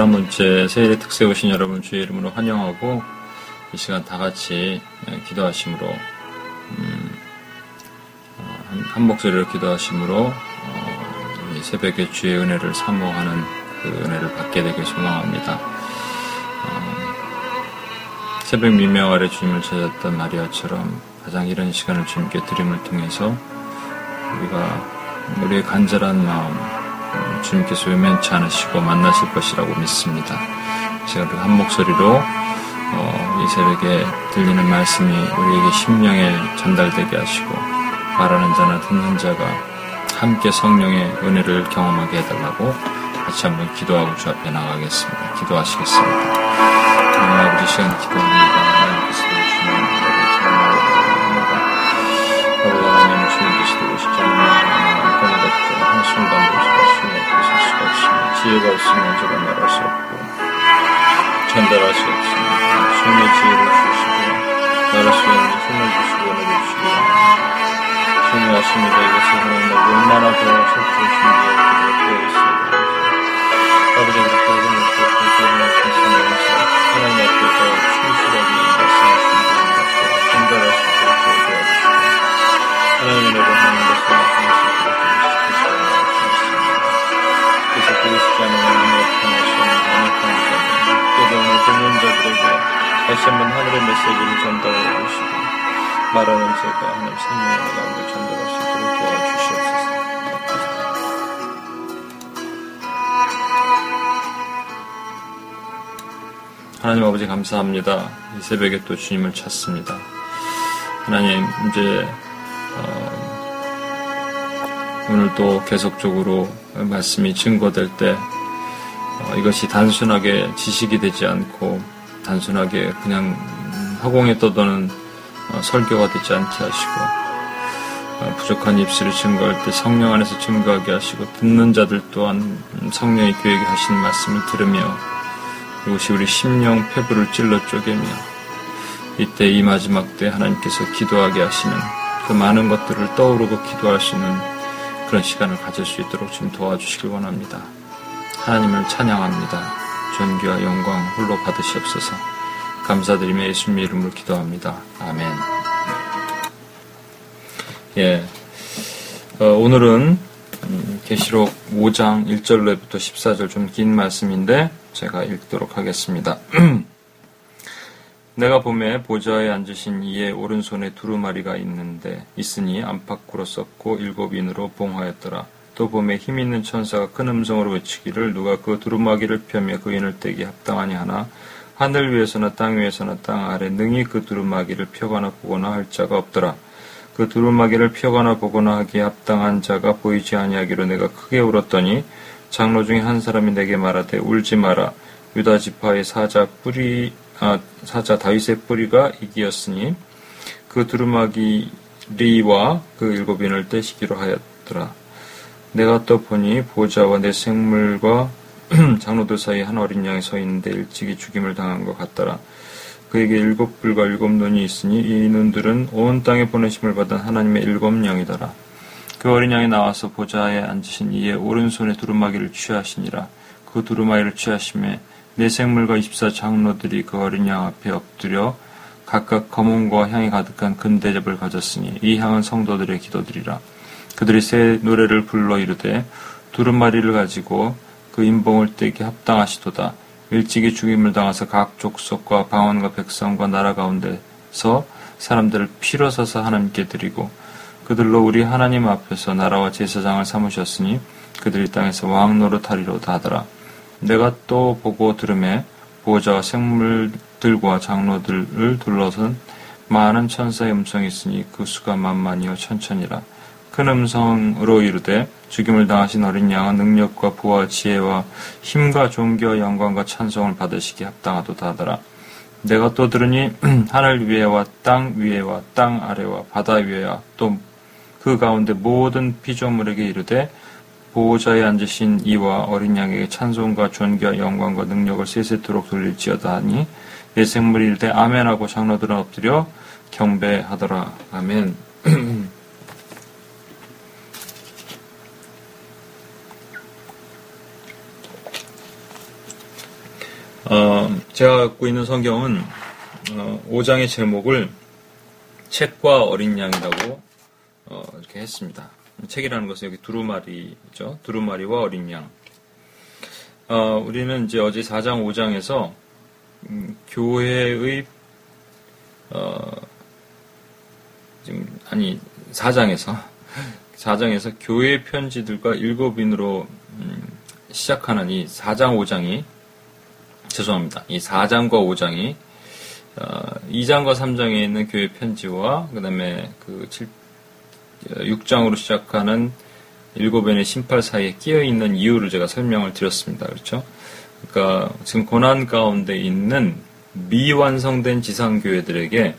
열한 번째 세일의 특세 오신 여러분 주의 이름으로 환영하고 이 시간 다 같이 예, 기도하심으로 음, 어, 한, 한, 목소리로 기도하심으로 어, 이 새벽에 주의 은혜를 사모하는 그 은혜를 받게 되길 소망합니다. 어, 새벽 미명 아래 주님을 찾았던 마리아처럼 가장 이런 시간을 주님께 드림을 통해서 우리가 우리의 간절한 마음 주님께서 외면치 않으시고 만나실 것이라고 믿습니다. 제가 한 목소리로 어, 이 새벽에 들리는 말씀이 우리에게 심령에 전달되게 하시고 말하는 자나 듣는 자가 함께 성령의 은혜를 경험하게 해달라고 같이 한번 기도하고 주 앞에 나가겠습니다. 기도하시겠습니다. 하나님 아버지 시간 기도합니다. 하나님께서 주시는 은혜를 경험하게 합니다. 아버지 하나님 주님께서 되고 싶 한순간도 지혜가 없으면 제가 말할 수 없고 없습니다. 손의 지혜를 주시고 말할 수 있는 힘을 주시고 은혜를 주시고 손이 왔습니다. 이것을 하나님 얼마나 더 되어 있어야 되는지 아버지 그렇게 하는 것도 그렇게 말씀하시면서 하나님 앞에서 충실하게 말하는 제가 하나님 생명의 가운데 전달할 수 있도록 도와주시옵소서. 하나님 아버지 감사합니다. 이 새벽에 또 주님을 찾습니다. 하나님 이제 어, 오늘 또 계속적으로 말씀이 증거될 때 어, 이것이 단순하게 지식이 되지 않고 단순하게 그냥 허공에 떠도는 어, 설교가 되지 않게 하시고 어, 부족한 입술을 증거할 때 성령 안에서 증거하게 하시고 듣는 자들 또한 성령의 교회에 하시는 말씀을 들으며 이것이 우리 심령 폐부를 찔러 쪼개며 이때 이 마지막 때 하나님께서 기도하게 하시는 그 많은 것들을 떠오르고 기도할 수 있는 그런 시간을 가질 수 있도록 좀 도와주시길 원합니다. 하나님을 찬양합니다. 존귀와 영광 홀로 받으시옵소서. 감사드리며 예수님의 이름으로 기도합니다. 아멘. 예. 어, 오늘은 음, 계시록 5장 1절로부터 14절 좀 긴 말씀인데 제가 읽도록 하겠습니다. 내가 봄에 보좌에 앉으신 이의 오른손에 두루마리가 있는데 있으니 안팎으로 썼고 일곱 인으로 봉하였더라. 또 봄에 힘 있는 천사가 큰 음성으로 외치기를 누가 그 두루마기를 펴며 그 인을 떼기 합당하니 하나 하늘 위에서나 땅 위에서나 땅 아래 능히 그 두루마기를 펴거나 보거나 할 자가 없더라. 그 두루마기를 펴거나 보거나 하기에 합당한 자가 보이지 아니하기로 내가 크게 울었더니 장로 중에 한 사람이 내게 말하되 울지 마라. 유다 지파의 사자 뿌리 아, 사자 다윗의 뿌리가 이기였으니 그 두루마기 리와 그 일곱 인을 떼시기로 하였더라. 내가 또 보니 보좌와 내 생물과 장로들 사이에 한 어린 양이 서 있는데 일찍이 죽임을 당한 것 같더라. 그에게 일곱 불과 일곱 눈이 있으니 이 눈들은 온 땅에 보내심을 받은 하나님의 일곱 양이더라. 그 어린 양이 나와서 보좌에 앉으신 이의 오른손에 두루마기를 취하시니라. 그 두루마기를 취하심에 내 생물과 입사 장로들이 그 어린 양 앞에 엎드려 각각 검은과 향이 가득한 큰 대접을 가졌으니 이 향은 성도들의 기도들이라. 그들이 새 노래를 불러 이르되 두루마리를 가지고 그 인봉을 떼기 합당하시도다. 일찍이 죽임을 당해서 각 족속과 방언과 백성과 나라 가운데서 사람들을 피로 서서 하나님께 드리고 그들로 우리 하나님 앞에서 나라와 제사장을 삼으셨으니 그들이 땅에서 왕 노릇하리로다 하더라. 내가 또 보고 들음에 보호자와 생물들과 장로들을 둘러선 많은 천사의 음성이 있으니 그 수가 만만이요 천천이라. 큰 음성으로 이르되 죽임을 당하신 어린 양은 능력과 부와 지혜와 힘과 존귀와 영광과 찬송을 받으시기 합당하도다 하더라. 내가 또 들으니 하늘 위에와 땅 위에와 땅 아래와 바다 위에와 또 그 가운데 모든 피조물에게 이르되 보호자에 앉으신 이와 어린 양에게 찬송과 존귀와 영광과 능력을 세세토록 돌릴지어다 하니 내 생물이 일때 아멘하고 장로들은 엎드려 경배하더라. 아멘. 제가 갖고 있는 성경은 어, 5장의 제목을 책과 어린 양이라고 어, 이렇게 했습니다. 책이라는 것은 여기 두루마리죠. 두루마리와 어린 양. 어, 우리는 이제 어제 4장, 5장에서 음, 교회의 어, 지금 아니 4장에서 4장에서 교회 편지들과 일곱인으로 음, 시작하는 이 4장, 5장이 죄송합니다. 이 4장과 5장이 어, 2장과 3장에 있는 교회 편지와 그다음에 그 7, 6장으로 시작하는 일곱엔의 심팔 사이에 끼어 있는 이유를 제가 설명을 드렸습니다. 그렇죠? 그러니까 지금 고난 가운데 있는 미완성된 지상 교회들에게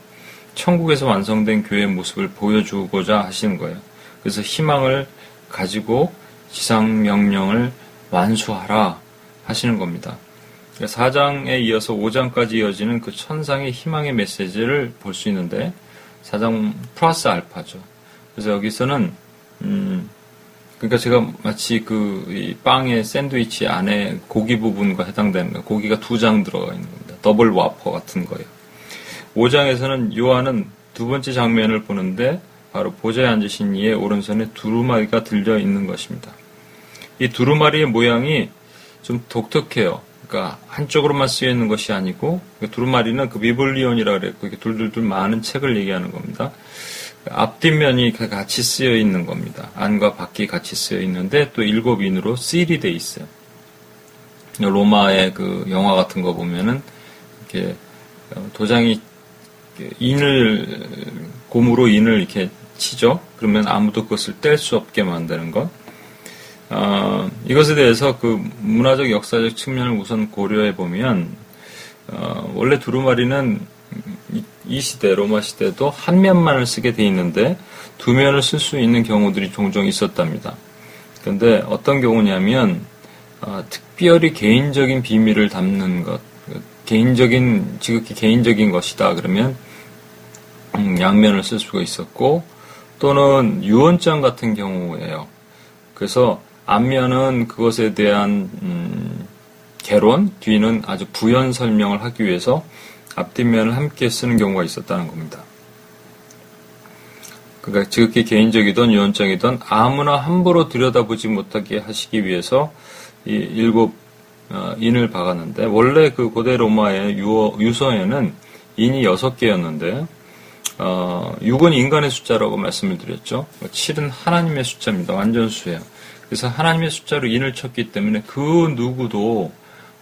천국에서 완성된 교회의 모습을 보여주고자 하시는 거예요. 그래서 희망을 가지고 지상 명령을 완수하라 하시는 겁니다. 4장에 이어서 5장까지 이어지는 그 천상의 희망의 메시지를 볼 수 있는데 4장 플러스 알파죠. 그래서 여기서는 음 그러니까 제가 마치 그 빵의 샌드위치 안에 고기 부분과 해당되는 거, 고기가 두 장 들어가 있는 겁니다. 더블 와퍼 같은 거예요. 5장에서는 요한은 두 번째 장면을 보는데 바로 보좌에 앉으신 이의 오른손에 두루마리가 들려 있는 것입니다. 이 두루마리의 모양이 좀 독특해요. 그러니까 한쪽으로만 쓰여 있는 것이 아니고 그 두루마리는 그 βιβλίον이라 그랬고 이게 둘둘둘 만 책을 얘기하는 겁니다. 앞뒷면이 같이 쓰여 있는 겁니다. 안과 밖이 같이 쓰여 있는데 또 일곱 인으로 씰이 돼 있어요. 로마의 그 영화 같은 거 보면은 이렇게 도장이 인을 고무로 인을 이렇게 치죠. 그러면 아무도 그것을 뗄 수 없게 만드는 것. 어, 이것에 대해서 그 문화적 역사적 측면을 우선 고려해 보면 어, 원래 두루마리는 이, 이, 시대 로마 시대도 한 면만을 쓰게 돼 있는데 두 면을 쓸 수 있는 경우들이 종종 있었답니다. 그런데 어떤 경우냐면 어, 특별히 개인적인 비밀을 담는 것, 개인적인 지극히 개인적인 것이다 그러면 음, 양면을 쓸 수가 있었고 또는 유언장 같은 경우예요. 그래서 앞면은 그것에 대한 음, 개론, 뒤는 아주 부연 설명을 하기 위해서 앞뒷면을 함께 쓰는 경우가 있었다는 겁니다. 그러니까 지극히 개인적이든 유언장이든 아무나 함부로 들여다보지 못하게 하시기 위해서 이 일곱 어, 인을 박았는데 원래 그 고대 로마의 유어, 유서에는 인이 여섯 개였는데 어, 6은 인간의 숫자라고 말씀을 드렸죠. 7은 하나님의 숫자입니다. 완전수예요. 그래서 하나님의 숫자로 인을 쳤기 때문에 그 누구도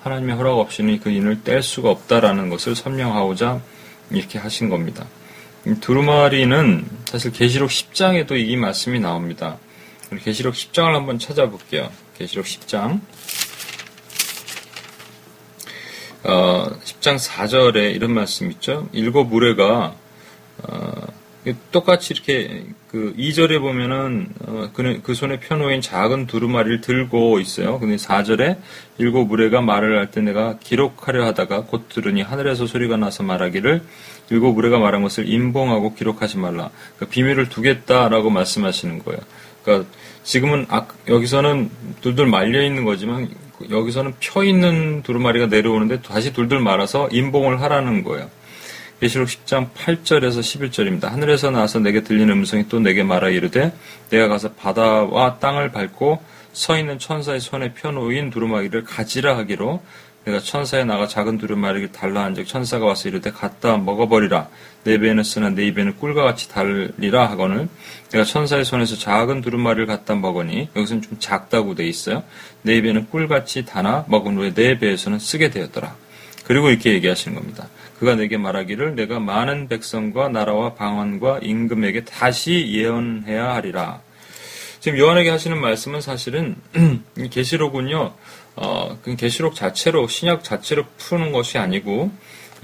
하나님의 허락 없이는 그 인을 뗄 수가 없다라는 것을 설명하고자 이렇게 하신 겁니다. 두루마리는 사실 계시록 10장에도 이 말씀이 나옵니다. 계시록 10장을 한번 찾아볼게요. 계시록 10장. 어, 10장 4절에 이런 말씀 있죠. 일곱 무례가 어, 똑같이 이렇게 그 2절에 보면은 어, 그, 그 손에 펴놓인 작은 두루마리를 들고 있어요. 근데 4절에 일곱 무례가 말을 할 때 내가 기록하려 하다가 곧 들으니 하늘에서 소리가 나서 말하기를 일곱 무례가 말한 것을 임봉하고 기록하지 말라. 그러니까 비밀을 두겠다라고 말씀하시는 거예요. 그러니까 지금은 아, 여기서는 둘둘 말려 있는 거지만 여기서는 펴 있는 두루마리가 내려오는데 다시 둘둘 말아서 임봉을 하라는 거예요. 계시록 10장 8절에서 11절입니다. 하늘에서 나와서 내게 들리는 음성이 또 내게 말하 이르되 내가 가서 바다와 땅을 밟고 서 있는 천사의 손에 펴놓인 두루마기를 가지라 하기로 내가 천사에 나가 작은 두루마리를 달라 한즉 천사가 와서 이르되 갖다 먹어버리라. 내 배에는 쓰나 내 입에는 꿀과 같이 달리라 하거늘 내가 천사의 손에서 작은 두루마리를 갖다 먹으니 여기서는 좀 작다고 돼 있어요. 내 입에는 꿀같이 다나 먹은 후에 내 배에서는 쓰게 되었더라. 그리고 이렇게 얘기하시는 겁니다 그가 내게 말하기를 내가 많은 백성과 나라와 방언과 임금에게 다시 예언해야 하리라. 지금 요한에게 하시는 말씀은 사실은 계시록은요. 어, 그 계시록 자체로 신약 자체로 푸는 것이 아니고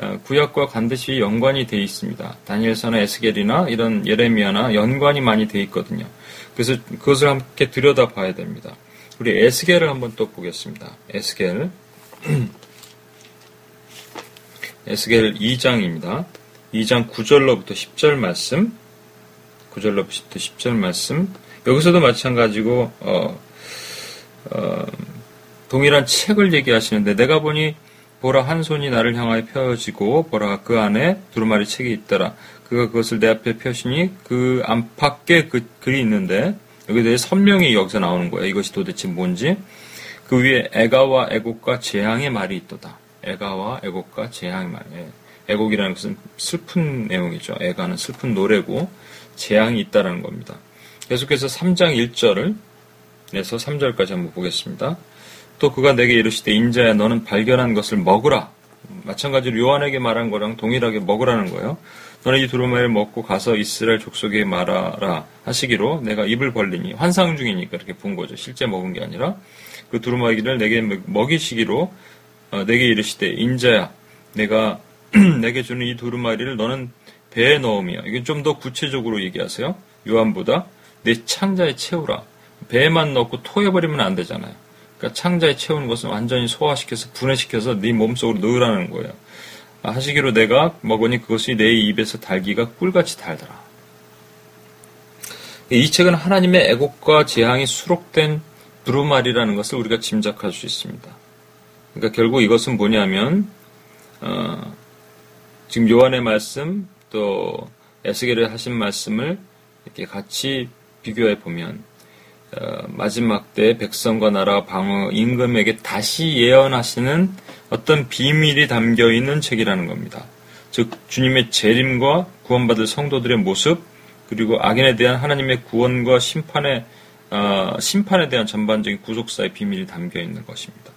어, 구약과 반드시 연관이 되어 있습니다. 다니엘서나 에스겔이나 이런 예레미야나 연관이 많이 되어 있거든요. 그래서 그것을 함께 들여다 봐야 됩니다. 우리 에스겔을 한번 또 보겠습니다. 에스겔 에스겔 2장입니다. 2장 9절로부터 10절 말씀, 9절로부터 10절 말씀. 여기서도 마찬가지고 어, 어, 동일한 책을 얘기하시는데 내가 보니 보라 한 손이 나를 향하여 펴지고 보라 그 안에 두루마리 책이 있더라. 그가 그것을 내 앞에 펴시니 그 안팎에 그 글이 있는데 여기에 대해 설명이 여기서 나오는 거예요. 이것이 도대체 뭔지. 그 위에 애가와 애곡과 재앙의 말이 있도다. 애가와 애곡과 재앙의 말. 예. 애곡이라는 것은 슬픈 내용이죠. 애가는 슬픈 노래고 재앙이 있다라는 겁니다. 계속해서 3장 1절을 내서 3절까지 한번 보겠습니다. 또 그가 내게 이르시되 인자야 너는 발견한 것을 먹으라. 마찬가지로 요한에게 말한 거랑 동일하게 먹으라는 거예요. 너는 이 두루마리를 먹고 가서 이스라엘 족속에 말하라 하시기로 내가 입을 벌리니 환상 중이니까 이렇게 본 거죠. 실제 먹은 게 아니라 그 두루마리를 내게 먹이시기로 어, 내게 이르시되 인자야 내가 내게 주는 이 두루마리를 너는 배에 넣으며 이건 좀 더 구체적으로 얘기하세요. 요한보다 내 창자에 채우라. 배에만 넣고 토해버리면 안 되잖아요. 그러니까 창자에 채우는 것은 완전히 소화시켜서 분해시켜서 네 몸속으로 넣으라는 거예요. 아, 하시기로 내가 먹으니 그것이 내 입에서 달기가 꿀같이 달더라. 이 책은 하나님의 애곡과 재앙이 수록된 두루마리라는 것을 우리가 짐작할 수 있습니다. 그러니까 결국 이것은 뭐냐면 어, 지금 요한의 말씀 또 에스겔의 하신 말씀을 이렇게 같이 비교해 보면 어, 마지막 때 백성과 나라 방어 임금에게 다시 예언하시는 어떤 비밀이 담겨 있는 책이라는 겁니다. 즉 주님의 재림과 구원받을 성도들의 모습 그리고 악인에 대한 하나님의 구원과 심판의 어, 심판에 대한 전반적인 구속사의 비밀이 담겨 있는 것입니다.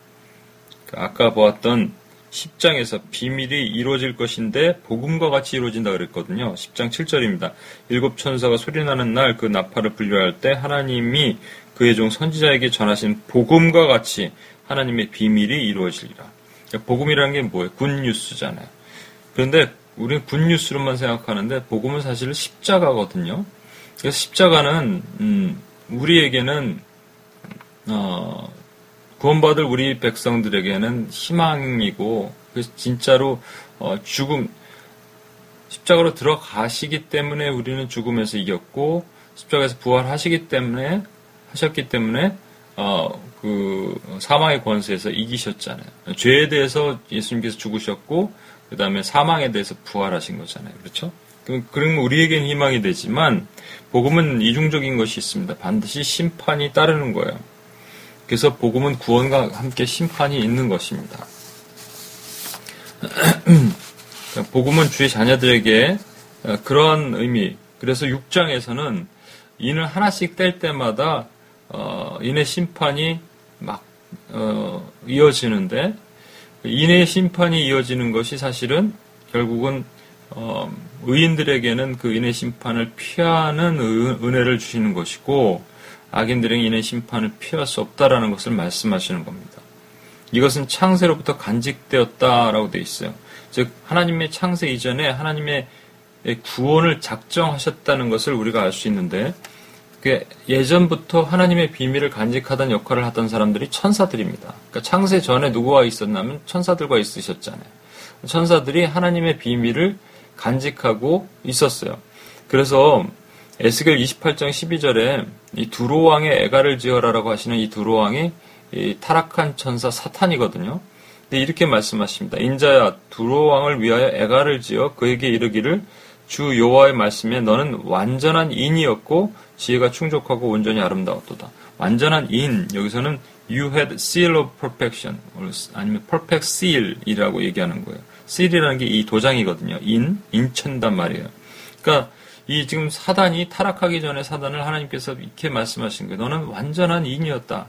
그 아까 보았던 10장에서 비밀이 이루어질 것인데 복음과 같이 이루어진다 그랬거든요. 10장 7절입니다. 일곱 천사가 소리나는 날 그 나팔을 분류할 때 하나님이 그의 종 선지자에게 전하신 복음과 같이 하나님의 비밀이 이루어지리라. 그러니까 복음이라는 게 뭐예요? 굿뉴스잖아요. 그런데 우리는 굿뉴스로만 생각하는데 복음은 사실 십자가거든요. 그래서 십자가는 음, 우리에게는 어, 구원받을 우리 백성들에게는 희망이고 그래서 진짜로 어, 죽음 십자가로 들어가시기 때문에 우리는 죽음에서 이겼고 십자가에서 부활하시기 때문에 하셨기 때문에 어, 그 사망의 권세에서 이기셨잖아요. 죄에 대해서 예수님께서 죽으셨고 그 다음에 사망에 대해서 부활하신 거잖아요. 그렇죠? 그러면 우리에겐 희망이 되지만 복음은 이중적인 것이 있습니다. 반드시 심판이 따르는 거예요. 그래서 복음은 구원과 함께 심판이 있는 것입니다. 복음은 주의 자녀들에게 어, 그러한 의미. 그래서 6장에서는 인을 하나씩 뗄 때마다 어, 인의 심판이 막 어, 이어지는데 인의 심판이 이어지는 것이 사실은 결국은 어, 의인들에게는 그 인의 심판을 피하는 은혜를 주시는 것이고 악인들에게 인의 심판을 피할 수 없다라는 것을 말씀하시는 겁니다. 이것은 창세로부터 간직되었다라고 되어 있어요. 즉 하나님의 창세 이전에 하나님의 구원을 작정하셨다는 것을 우리가 알 수 있는데 예전부터 하나님의 비밀을 간직하던 역할을 하던 사람들이 천사들입니다. 그러니까 창세 전에 누구와 있었냐면 천사들과 있으셨잖아요. 천사들이 하나님의 비밀을 간직하고 있었어요. 그래서 에스겔 28장 12절에 이 두로왕의 애가를 지어라라고 하시는 이 두로왕이 이 타락한 천사 사탄이거든요. 근데 이렇게 말씀하십니다. 인자야 두로왕을 위하여 애가를 지어 그에게 이르기를 주 여호와의 말씀에 너는 완전한 인이었고 지혜가 충족하고 온전히 아름다웠도다. 완전한 인 여기서는 you had seal of perfection 아니면 perfect seal이라고 얘기하는 거예요. seal이라는 게 이 도장이거든요. 인 인천단 말이에요. 그러니까 이 지금 사단이 타락하기 전에 사단을 하나님께서 이렇게 말씀하신 거예요. 너는 완전한 인이었다.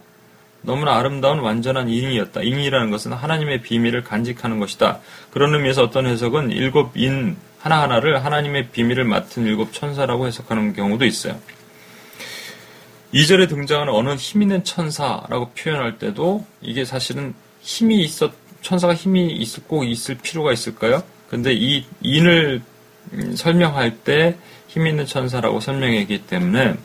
너무나 아름다운 완전한 인이었다. 인이라는 것은 하나님의 비밀을 간직하는 것이다. 그런 의미에서 어떤 해석은 일곱 인 하나하나를 하나님의 비밀을 맡은 일곱 천사라고 해석하는 경우도 있어요. 2절에 등장하는 어느 힘 있는 천사라고 표현할 때도 이게 사실은 힘이 있었, 천사가 힘이 있, 꼭 있을 필요가 있을까요? 근데 이 인을 음, 설명할 때 힘 있는 천사라고 설명했기 때문에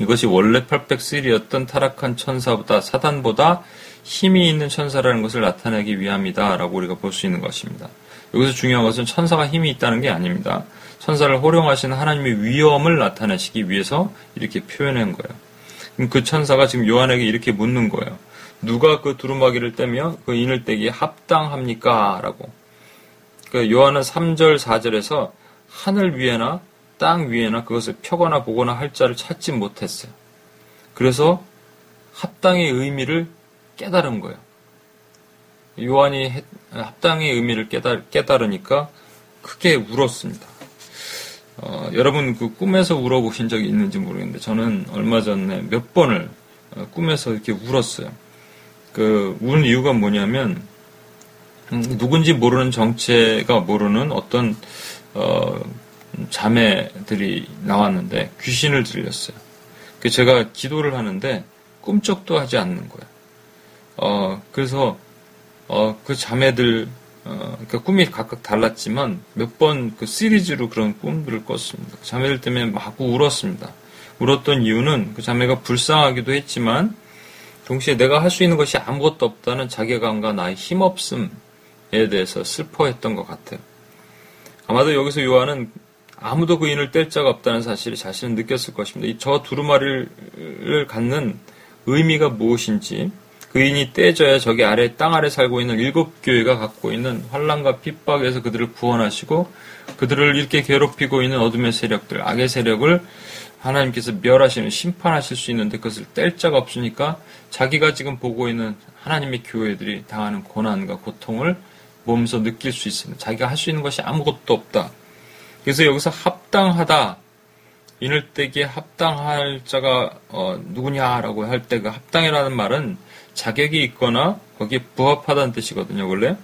이것이 원래 펄펙3였던 타락한 천사보다 사단보다 힘이 있는 천사라는 것을 나타내기 위함이다라고 우리가 볼 수 있는 것입니다. 여기서 중요한 것은 천사가 힘이 있다는 게 아닙니다. 천사를 호령하시는 하나님의 위엄을 나타내시기 위해서 이렇게 표현한 거예요. 그럼 그 천사가 지금 요한에게 이렇게 묻는 거예요. 누가 그 두루마기를 떼며 그 인을 떼기에 합당합니까? 라고. 그 요한은 3절, 4절에서 하늘 위에나 땅 위에나 그것을 펴거나 보거나 할 자를 찾지 못했어요. 그래서 합당의 의미를 깨달은 거예요. 요한이 합당의 의미를 깨달, 깨달으니까 크게 울었습니다. 어, 여러분 그 꿈에서 울어보신 적이 있는지 모르겠는데 저는 얼마 전에 몇 번을 어, 꿈에서 이렇게 울었어요. 그 우는 이유가 뭐냐면 음, 누군지 모르는 정체가 모르는 어떤 어, 자매들이 나왔는데 귀신을 들렸어요. 그 제가 기도를 하는데 꿈쩍도 하지 않는 거예요. 어, 그래서 어, 그 자매들 어, 그러니까 꿈이 각각 달랐지만 몇 번 그 시리즈로 그런 꿈들을 꿨습니다. 그 자매들 때문에 마구 울었습니다. 울었던 이유는 그 자매가 불쌍하기도 했지만 동시에 내가 할 수 있는 것이 아무것도 없다는 자괴감과 나의 힘없음에 대해서 슬퍼했던 것 같아요. 아마도 여기서 요한은 아무도 그 인을 뗄 자가 없다는 사실을 자신은 느꼈을 것입니다. 저 두루마리를 갖는 의미가 무엇인지 그인이 떼져야 저기 아래 땅 아래 살고 있는 일곱 교회가 갖고 있는 환란과 핍박에서 그들을 구원하시고 그들을 이렇게 괴롭히고 있는 어둠의 세력들, 악의 세력을 하나님께서 멸하시는 심판하실 수 있는데 그것을 뗄 자가 없으니까 자기가 지금 보고 있는 하나님의 교회들이 당하는 고난과 고통을 몸소 느낄 수 있습니다. 자기가 할 수 있는 것이 아무것도 없다. 그래서 여기서 합당하다 떼기에 합당할 자가 어, 누구냐라고 할 때 그 합당이라는 말은 자격이 있거나 거기에 부합하다는 뜻이거든요, 원래.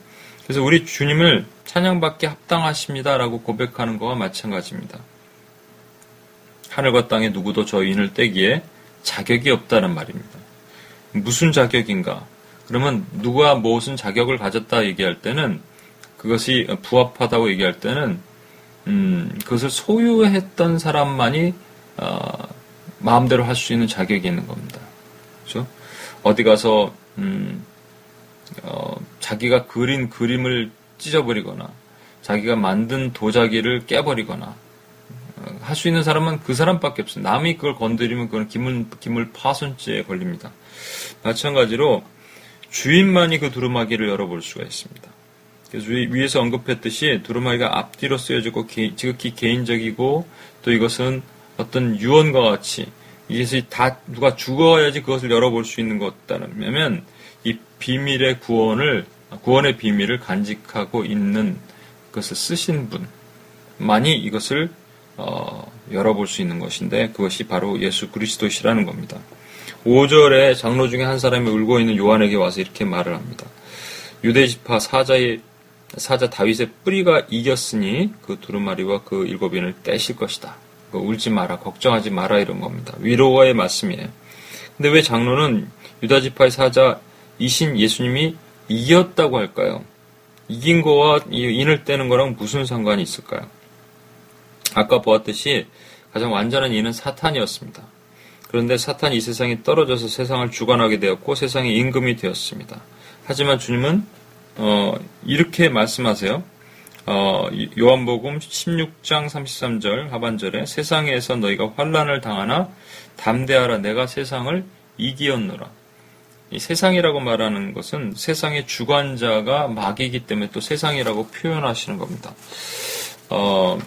그래서 우리 주님을 찬양받기 합당하십니다라고 고백하는 것과 마찬가지입니다. 하늘과 땅에 누구도 저 인을 떼기에 자격이 없다는 말입니다. 무슨 자격인가? 그러면 누가 무슨 자격을 가졌다 얘기할 때는 그것이 부합하다고 얘기할 때는 음, 그것을 소유했던 사람만이 어, 마음대로 할 수 있는 자격이 있는 겁니다. 그렇죠? 어디 가서 음, 어, 자기가 그린 그림을 찢어버리거나 자기가 만든 도자기를 깨버리거나 어, 할수 있는 사람은 그 사람밖에 없어요. 남이 그걸 건드리면 그건 기물, 기물 파손죄에 걸립니다. 마찬가지로 주인만이 그 두루마기를 열어볼 수가 있습니다. 그래서 위에서 언급했듯이 두루마기가 앞뒤로 쓰여지고 지극히 개인적이고 또 이것은 어떤 유언과 같이 이것이 다 누가 죽어야지 그것을 열어볼 수 있는 것다면 이 비밀의 구원을 구원의 비밀을 간직하고 있는 것을 쓰신 분만이 이것을 어, 열어볼 수 있는 것인데 그것이 바로 예수 그리스도시라는 겁니다. 5절에 장로 중에 한 사람이 울고 있는 요한에게 와서 이렇게 말을 합니다. 유대 지파 사자의 사자 다윗의 뿌리가 이겼으니 그 두루마리와 그 일곱인을 떼실 것이다. 그 울지 마라, 걱정하지 마라 이런 겁니다. 위로와의 말씀이에요. 근데 왜 장로는 유다 지파의 사자 이신 예수님이 이겼다고 할까요? 이긴 거와 인을 떼는 거랑 무슨 상관이 있을까요? 아까 보았듯이 가장 완전한 인은 사탄이었습니다. 그런데 사탄이 이 세상에 떨어져서 세상을 주관하게 되었고 세상의 임금이 되었습니다. 하지만 주님은 어, 이렇게 말씀하세요. 어, 요한복음 16장 33절 하반절에 세상에서 너희가 환란을 당하나 담대하라 내가 세상을 이기었노라. 이 세상이라고 말하는 것은 세상의 주관자가 마귀이기 때문에 또 세상이라고 표현하시는 겁니다. 어,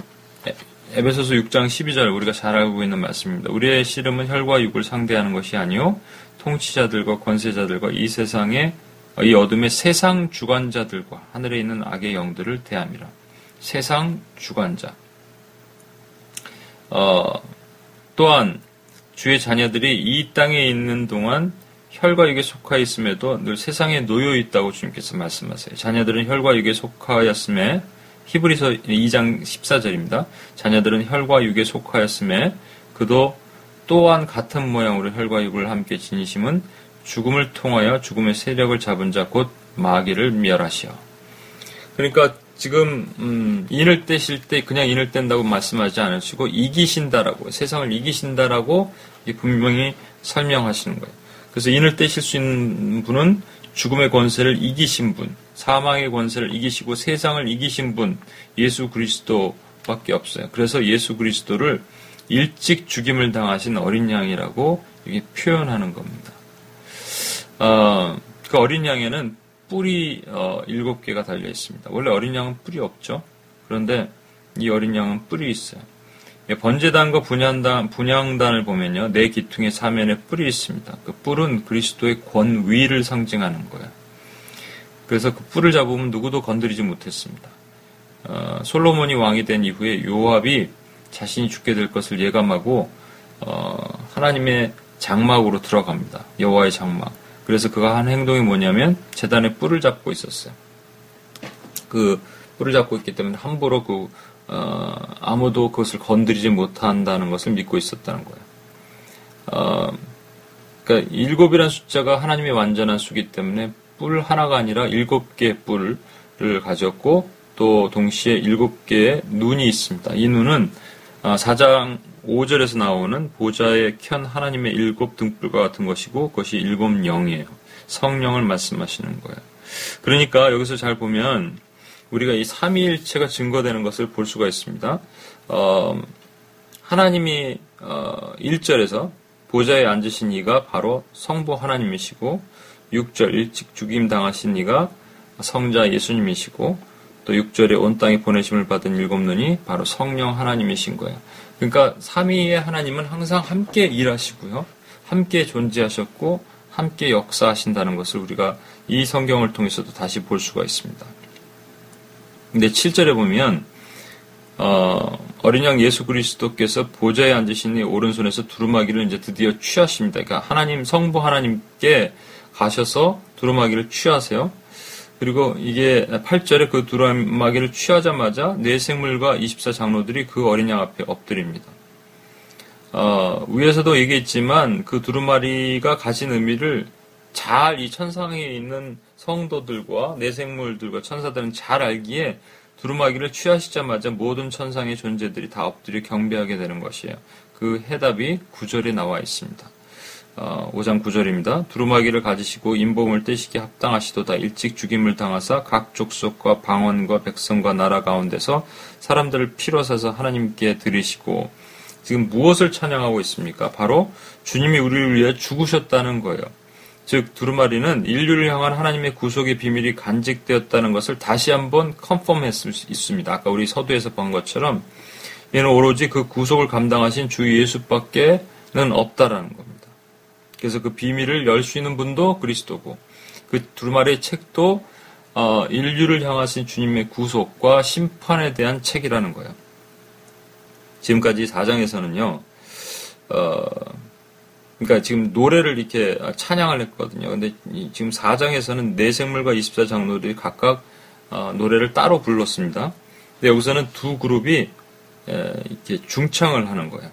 에베소서 6장 12절 우리가 잘 알고 있는 말씀입니다. 우리의 씨름은 혈과 육을 상대하는 것이 아니요 통치자들과 권세자들과 이 세상의 이 어둠의 세상 주관자들과 하늘에 있는 악의 영들을 대함이라. 세상 주관자. 어, 또한 주의 자녀들이 이 땅에 있는 동안 혈과 육에 속하 있음에도 늘 세상에 놓여 있다고 주님께서 말씀하세요. 자녀들은 혈과 육에 속하였음에 히브리서 2장 14절입니다. 자녀들은 혈과 육에 속하였음에 그도 또한 같은 모양으로 혈과 육을 함께 지니심은 죽음을 통하여 죽음의 세력을 잡은 자 곧 마귀를 멸하시어. 그러니까 지금 음, 인을 떼실 때 그냥 인을 뗀다고 말씀하지 않으시고 이기신다라고 세상을 이기신다라고 분명히 설명하시는 거예요. 그래서 인을 떼실 수 있는 분은 죽음의 권세를 이기신 분, 사망의 권세를 이기시고 세상을 이기신 분 예수 그리스도밖에 없어요. 그래서 예수 그리스도를 일찍 죽임을 당하신 어린 양이라고 이게 표현하는 겁니다. 어, 그 어린 양에는 뿔이 어, 일곱 개가 달려 있습니다. 원래 어린 양은 뿔이 없죠. 그런데 이 어린 양은 뿔이 있어요. 예, 번제단과 분양단, 분양단을 보면요. 네 기퉁의 사면에 뿔이 있습니다. 그 뿔은 그리스도의 권위를 상징하는 거예요. 그래서 그 뿔을 잡으면 누구도 건드리지 못했습니다. 어, 솔로몬이 왕이 된 이후에 요압이 자신이 죽게 될 것을 예감하고 어, 하나님의 장막으로 들어갑니다. 여호와의 장막. 그래서 그가 한 행동이 뭐냐면 재단에 뿔을 잡고 있었어요. 그 뿔을 잡고 있기 때문에 함부로 그 어, 아무도 그것을 건드리지 못한다는 것을 믿고 있었다는 거예요. 어, 그러니까 일곱이라는 숫자가 하나님의 완전한 수기 때문에 뿔 하나가 아니라 일곱 개의 뿔을 가졌고 또 동시에 일곱 개의 눈이 있습니다. 이 눈은 어, 사장 5절에서 나오는 보좌에 켠 하나님의 일곱 등불과 같은 것이고 그것이 일곱 영이에요. 성령을 말씀하시는 거예요. 그러니까 여기서 잘 보면 우리가 이 삼위일체가 증거되는 것을 볼 수가 있습니다. 어, 하나님이 어, 1절에서 보좌에 앉으신 이가 바로 성부 하나님이시고 6절 일찍 죽임 당하신 이가 성자 예수님이시고 또 6절에 온 땅에 보내심을 받은 일곱 눈이 바로 성령 하나님이신 거예요. 그러니까 삼위의 하나님은 항상 함께 일하시고요. 함께 존재하셨고 함께 역사하신다는 것을 우리가 이 성경을 통해서도 다시 볼 수가 있습니다. 근데 7절에 보면 어, 어린 양 예수 그리스도께서 보좌에 앉으신 이 오른손에서 두루마기를 이제 드디어 취하십니다. 그러니까 하나님 성부 하나님께 가셔서 두루마기를 취하세요. 그리고 이게 8절에 그 두루마기를 취하자마자 네 생물과 24장로들이 그 어린 양 앞에 엎드립니다. 어, 위에서도 얘기했지만 그 두루마리가 가진 의미를 잘 이 천상에 있는 성도들과 내생물들과 천사들은 잘 알기에 두루마기를 취하시자마자 모든 천상의 존재들이 다 엎드려 경배하게 되는 것이에요. 그 해답이 구절에 나와 있습니다. 어, 5장 9절입니다. 두루마기를 가지시고 인봉을 떼시기 합당하시도다 일찍 죽임을 당하사 각 족속과 방언과 백성과 나라 가운데서 사람들을 피로 사서 하나님께 드리시고 지금 무엇을 찬양하고 있습니까? 바로 주님이 우리를 위해 죽으셨다는 거예요. 즉 두루마리는 인류를 향한 하나님의 구속의 비밀이 간직되었다는 것을 다시 한번 컨펌했을 수 있습니다. 아까 우리 서두에서 본 것처럼 얘는 오로지 그 구속을 감당하신 주 예수밖에는 없다라는 겁니다. 그래서 그 비밀을 열 수 있는 분도 그리스도고 그 두루마리의 책도 어, 인류를 향하신 주님의 구속과 심판에 대한 책이라는 거예요. 지금까지 4장에서는요. 어, 그러니까 지금 노래를 이렇게 찬양을 했거든요. 근데 지금 4장에서는 네 생물과 24장로들이 각각 어, 노래를 따로 불렀습니다. 근데 여기서는 두 그룹이 이렇게 중창을 하는 거예요.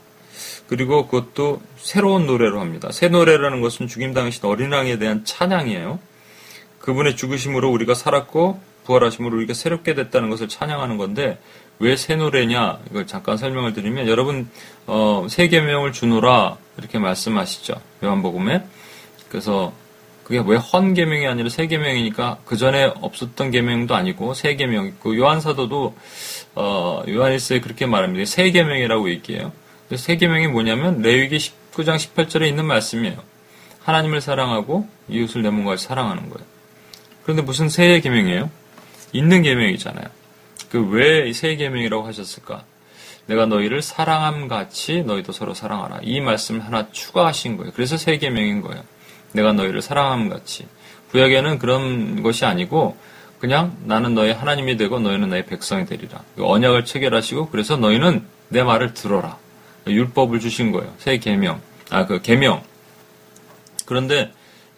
그리고 그것도 새로운 노래로 합니다. 새 노래라는 것은 죽임 당신 어린왕에 대한 찬양이에요. 그분의 죽으심으로 우리가 살았고 부활하심으로 우리가 새롭게 됐다는 것을 찬양하는 건데 왜 새 노래냐 이걸 잠깐 설명을 드리면 여러분 어, 새 계명을 주노라 이렇게 말씀하시죠. 요한복음에. 그래서 그게 왜 헌 계명이 아니라 새 계명이니까 그 전에 없었던 계명도 아니고 새 계명 있고 요한 사도도 어, 요한일서에 그렇게 말합니다. 새 계명이라고 얘기해요. 새 계명이 뭐냐면 레위기 19장 18절에 있는 말씀이에요. 하나님을 사랑하고 이웃을 내 몸과 사랑하는 거예요. 그런데 무슨 새 계명이에요? 있는 계명이잖아요. 그 왜 새 계명이라고 하셨을까? 내가 너희를 사랑함 같이 너희도 서로 사랑하라. 이 말씀을 하나 추가하신 거예요. 그래서 세 계명인 거예요. 내가 너희를 사랑함 같이. 구약에는 그런 것이 아니고 그냥 나는 너희 하나님이 되고 너희는 나의 백성이 되리라. 그 언약을 체결하시고 그래서 너희는 내 말을 들어라. 율법을 주신 거예요. 새 계명. 아, 그 계명. 그런데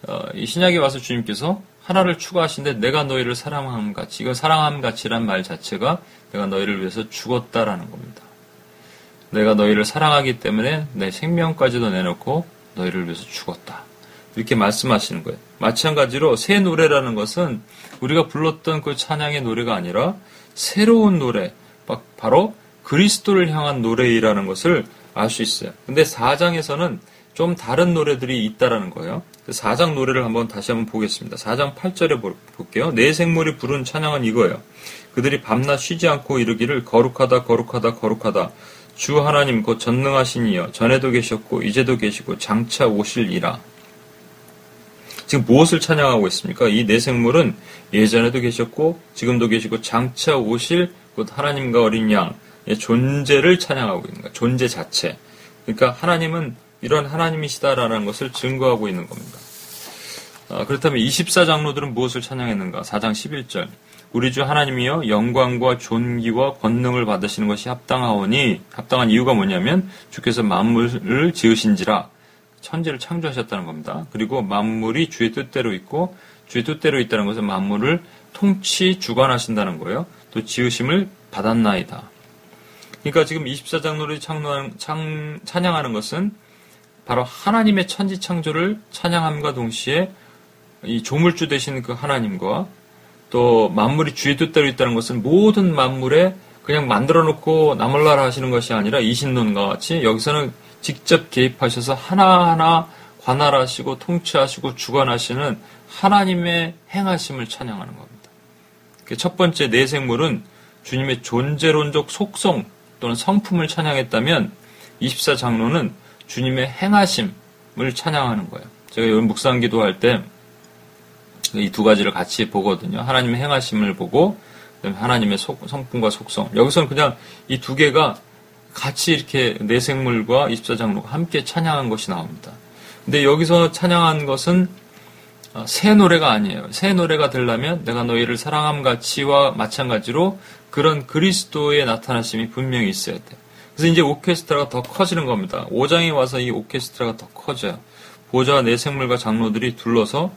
어, 이 신약에 와서 주님께서 하나를 추가하신데 내가 너희를 사랑함 같이. 이거 사랑함 같이란 말 자체가 내가 너희를 위해서 죽었다라는 겁니다. 내가 너희를 사랑하기 때문에 내 생명까지도 내놓고 너희를 위해서 죽었다. 이렇게 말씀하시는 거예요. 마찬가지로 새 노래라는 것은 우리가 불렀던 그 찬양의 노래가 아니라 새로운 노래, 바로 그리스도를 향한 노래이라는 것을 알 수 있어요. 근데 4장에서는 좀 다른 노래들이 있다라는 거예요. 4장 노래를 한번 다시 한번 보겠습니다. 4장 8절에 볼게요. 내 생물이 부른 찬양은 이거예요. 그들이 밤낮 쉬지 않고 이르기를 거룩하다 거룩하다 거룩하다 주 하나님 곧 전능하신 이여 전에도 계셨고 이제도 계시고 장차 오실이라. 지금 무엇을 찬양하고 있습니까? 이 내 생물은 예전에도 계셨고 지금도 계시고 장차 오실 곧 하나님과 어린 양의 존재를 찬양하고 있는 거예요. 존재 자체. 그러니까 하나님은 이런 하나님이시다라는 것을 증거하고 있는 겁니다. 아, 그렇다면 24장로들은 무엇을 찬양했는가? 4장 11절. 우리 주 하나님이여 영광과 존귀와 권능을 받으시는 것이 합당하오니 합당한 이유가 뭐냐면 주께서 만물을 지으신지라 천지를 창조하셨다는 겁니다. 그리고 만물이 주의 뜻대로 있고 주의 뜻대로 있다는 것은 만물을 통치 주관하신다는 거예요. 또 지으심을 받았나이다. 그러니까 지금 24장로를 창, 찬양하는 것은 바로 하나님의 천지 창조를 찬양함과 동시에 이 조물주 되신 그 하나님과 또 만물이 주의 뜻대로 있다는 것은 모든 만물에 그냥 만들어 놓고 나몰라라 하시는 것이 아니라 이신론과 같이 여기서는 직접 개입하셔서 하나하나 관할하시고 통치하시고 주관하시는 하나님의 행하심을 찬양하는 겁니다. 첫 번째 내 생물은 주님의 존재론적 속성 또는 성품을 찬양했다면 24장로는 주님의 행하심을 찬양하는 거예요. 제가 이번 묵상 기도할 때 이 두 가지를 같이 보거든요. 하나님의 행하심을 보고 하나님의 속, 성품과 속성. 여기서는 그냥 이 두 개가 같이 이렇게 내생물과 24장로가 함께 찬양한 것이 나옵니다. 근데 여기서 찬양한 것은 어, 새 노래가 아니에요. 새 노래가 되려면 내가 너희를 사랑함 같이와 마찬가지로 그런 그리스도의 나타나심이 분명히 있어야 돼. 그래서 이제 오케스트라가 더 커지는 겁니다. 5장에 와서 이 오케스트라가 더 커져요. 보좌와 네 생물과 장로들이 둘러서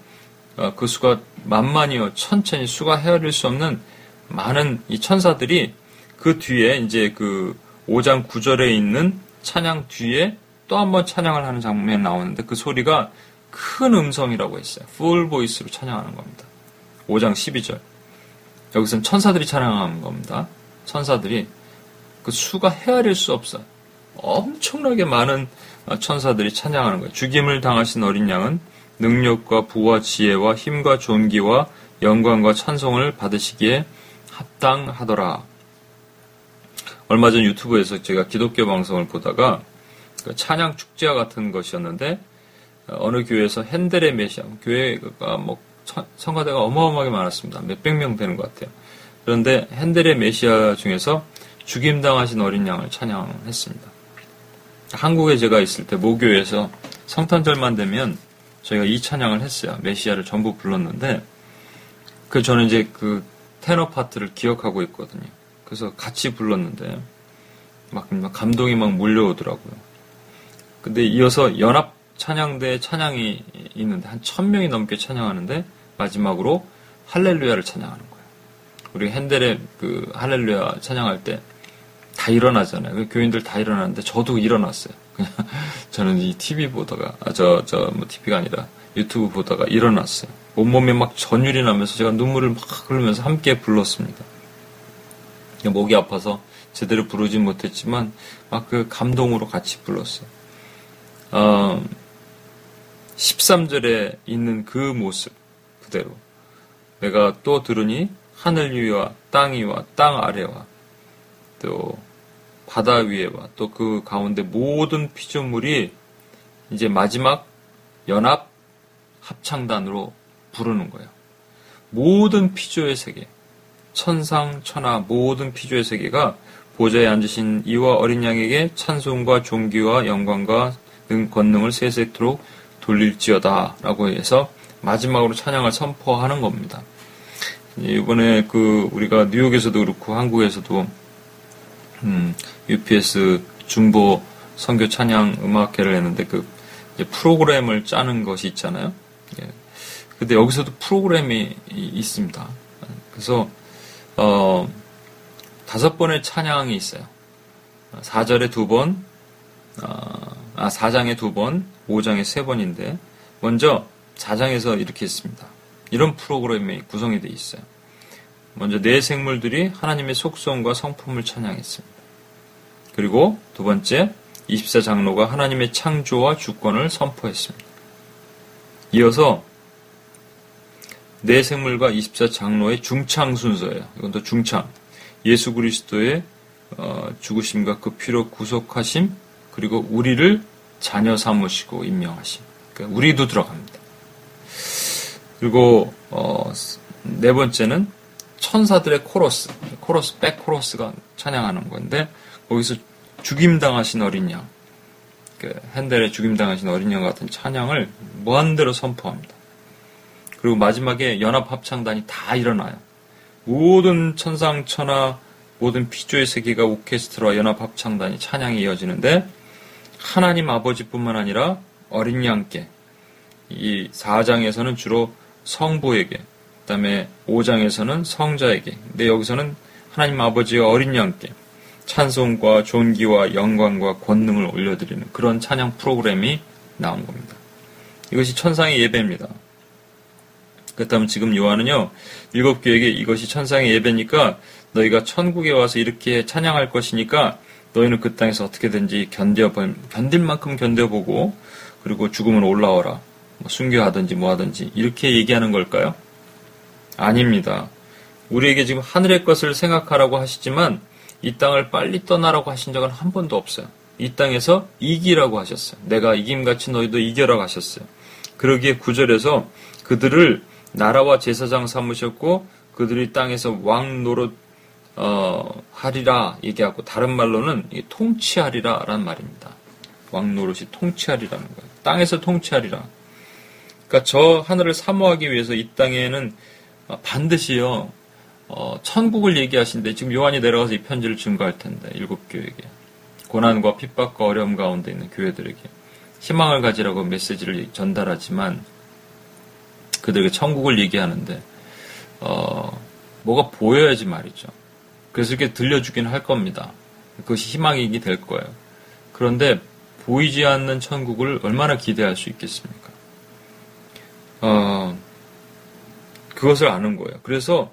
어, 그 수가 만만이요 천천이 수가 헤아릴 수 없는 많은 이 천사들이 그 뒤에 이제 그 5장 9절에 있는 찬양 뒤에 또 한 번 찬양을 하는 장면이 나오는데 그 소리가 큰 음성이라고 했어요. full voice로 찬양하는 겁니다. 5장 12절. 여기서는 천사들이 찬양하는 겁니다. 천사들이 그 수가 헤아릴 수 없어요. 엄청나게 많은 천사들이 찬양하는 거예요. 죽임을 당하신 어린 양은 능력과 부와 지혜와 힘과 존귀와 영광과 찬송을 받으시기에 합당하더라. 얼마 전 유튜브에서 제가 기독교 방송을 보다가 그 찬양 축제와 같은 것이었는데 어느 교회에서 핸델의 메시아 교회가 뭐 성가대가 어마어마하게 많았습니다. 몇백 명 되는 것 같아요. 그런데 핸델의 메시아 중에서 죽임당하신 어린 양을 찬양했습니다. 한국에 제가 있을 때 모교에서 성탄절만 되면 저희가 이 찬양을 했어요. 메시아를 전부 불렀는데 그 저는 이제 그 테너 파트를 기억하고 있거든요. 그래서 같이 불렀는데 막, 막 감동이 막 몰려오더라고요. 근데 이어서 연합 찬양대 찬양이 있는데 한 천 명이 넘게 찬양하는데 마지막으로 할렐루야를 찬양하는 거예요. 우리 핸델의 그 할렐루야 찬양할 때 다 일어나잖아요. 그 교인들 다 일어나는데 저도 일어났어요. 그냥 저는 이 TV 보다가 아, 저저 뭐 TV가 아니라 유튜브 보다가 일어났어요. 온몸에 막 전율이 나면서 제가 눈물을 막 흘리면서 함께 불렀습니다. 목이 아파서 제대로 부르진 못했지만 막 그 감동으로 같이 불렀어요. 어, 13절에 있는 그 모습 그대로 내가 또 들으니 하늘 위와 땅 위와 땅 아래와 또 바다 위에와 또 그 가운데 모든 피조물이 이제 마지막 연합 합창단으로 부르는 거예요. 모든 피조의 세계, 천상, 천하 모든 피조의 세계가 보좌에 앉으신 이와 어린 양에게 찬송과 존귀와 영광과 능, 권능을 세세토록 돌릴지어다 라고 해서 마지막으로 찬양을 선포하는 겁니다. 이번에 그 우리가 뉴욕에서도 그렇고 한국에서도 음, UPS 중보 선교 찬양 음악회를 했는데 그 프로그램을 짜는 것이 있잖아요. 예. 근데 여기서도 프로그램이 있습니다. 그래서 어, 다섯 번의 찬양이 있어요. 4절에 두 번, 어, 아, 4장에 두 번, 5장에 세 번인데, 먼저 4장에서 이렇게 했습니다. 이런 프로그램이 구성이 되어 있어요. 먼저 네 생물들이 하나님의 속성과 성품을 찬양했습니다. 그리고 두 번째, 24장로가 하나님의 창조와 주권을 선포했습니다. 이어서 네 생물과 24장로의 중창 순서예요. 이건 또 중창. 예수 그리스도의 어, 죽으심과 그 피로 구속하심 그리고 우리를 자녀 삼으시고 임명하심. 그러니까 우리도 들어갑니다. 그리고 어, 네 번째는 천사들의 코러스, 코러스, 백 코러스가 찬양하는 건데 거기서 죽임당하신 어린 양, 그 핸델의 죽임당하신 어린 양 같은 찬양을 무한대로 선포합니다. 그리고 마지막에 연합 합창단이 다 일어나요. 모든 천상천하 모든 피조의 세계가 오케스트라 연합 합창단이 찬양이 이어지는데 하나님 아버지뿐만 아니라 어린 양께 이 4장에서는 주로 성부에게 그다음에 5장에서는 성자에게 근데 여기서는 하나님 아버지와 어린 양께 찬송과 존귀와 영광과 권능을 올려드리는 그런 찬양 프로그램이 나온 겁니다. 이것이 천상의 예배입니다. 그렇다면 지금 요한은요, 일곱 교에게 이것이 천상의 예배니까 너희가 천국에 와서 이렇게 찬양할 것이니까 너희는 그 땅에서 어떻게든지 견뎌 견딜 만큼 견뎌보고 그리고 죽음은 올라오라. 뭐 순교하든지 뭐 하든지 이렇게 얘기하는 걸까요? 아닙니다. 우리에게 지금 하늘의 것을 생각하라고 하시지만 이 땅을 빨리 떠나라고 하신 적은 한 번도 없어요. 이 땅에서 이기라고 하셨어요. 내가 이김같이 너희도 이겨라고 하셨어요. 그러기에 구절에서 그들을 나라와 제사장 삼으셨고 그들이 땅에서 왕 노릇 어, 하리라 얘기하고 다른 말로는 통치하리라라는 말입니다. 왕 노릇이 통치하리라는 거예요. 땅에서 통치하리라. 그러니까 저 하늘을 사모하기 위해서 이 땅에는 반드시요 어, 천국을 얘기하신데 지금 요한이 내려가서 이 편지를 증거할 텐데 일곱 교회에게 고난과 핍박과 어려움 가운데 있는 교회들에게 희망을 가지라고 메시지를 전달하지만 그들에게 천국을 얘기하는데 어, 뭐가 보여야지 말이죠. 그래서 이렇게 들려주긴 할 겁니다. 그것이 희망이기 될 거예요. 그런데 보이지 않는 천국을 얼마나 기대할 수 있겠습니까? 어, 그것을 아는 거예요. 그래서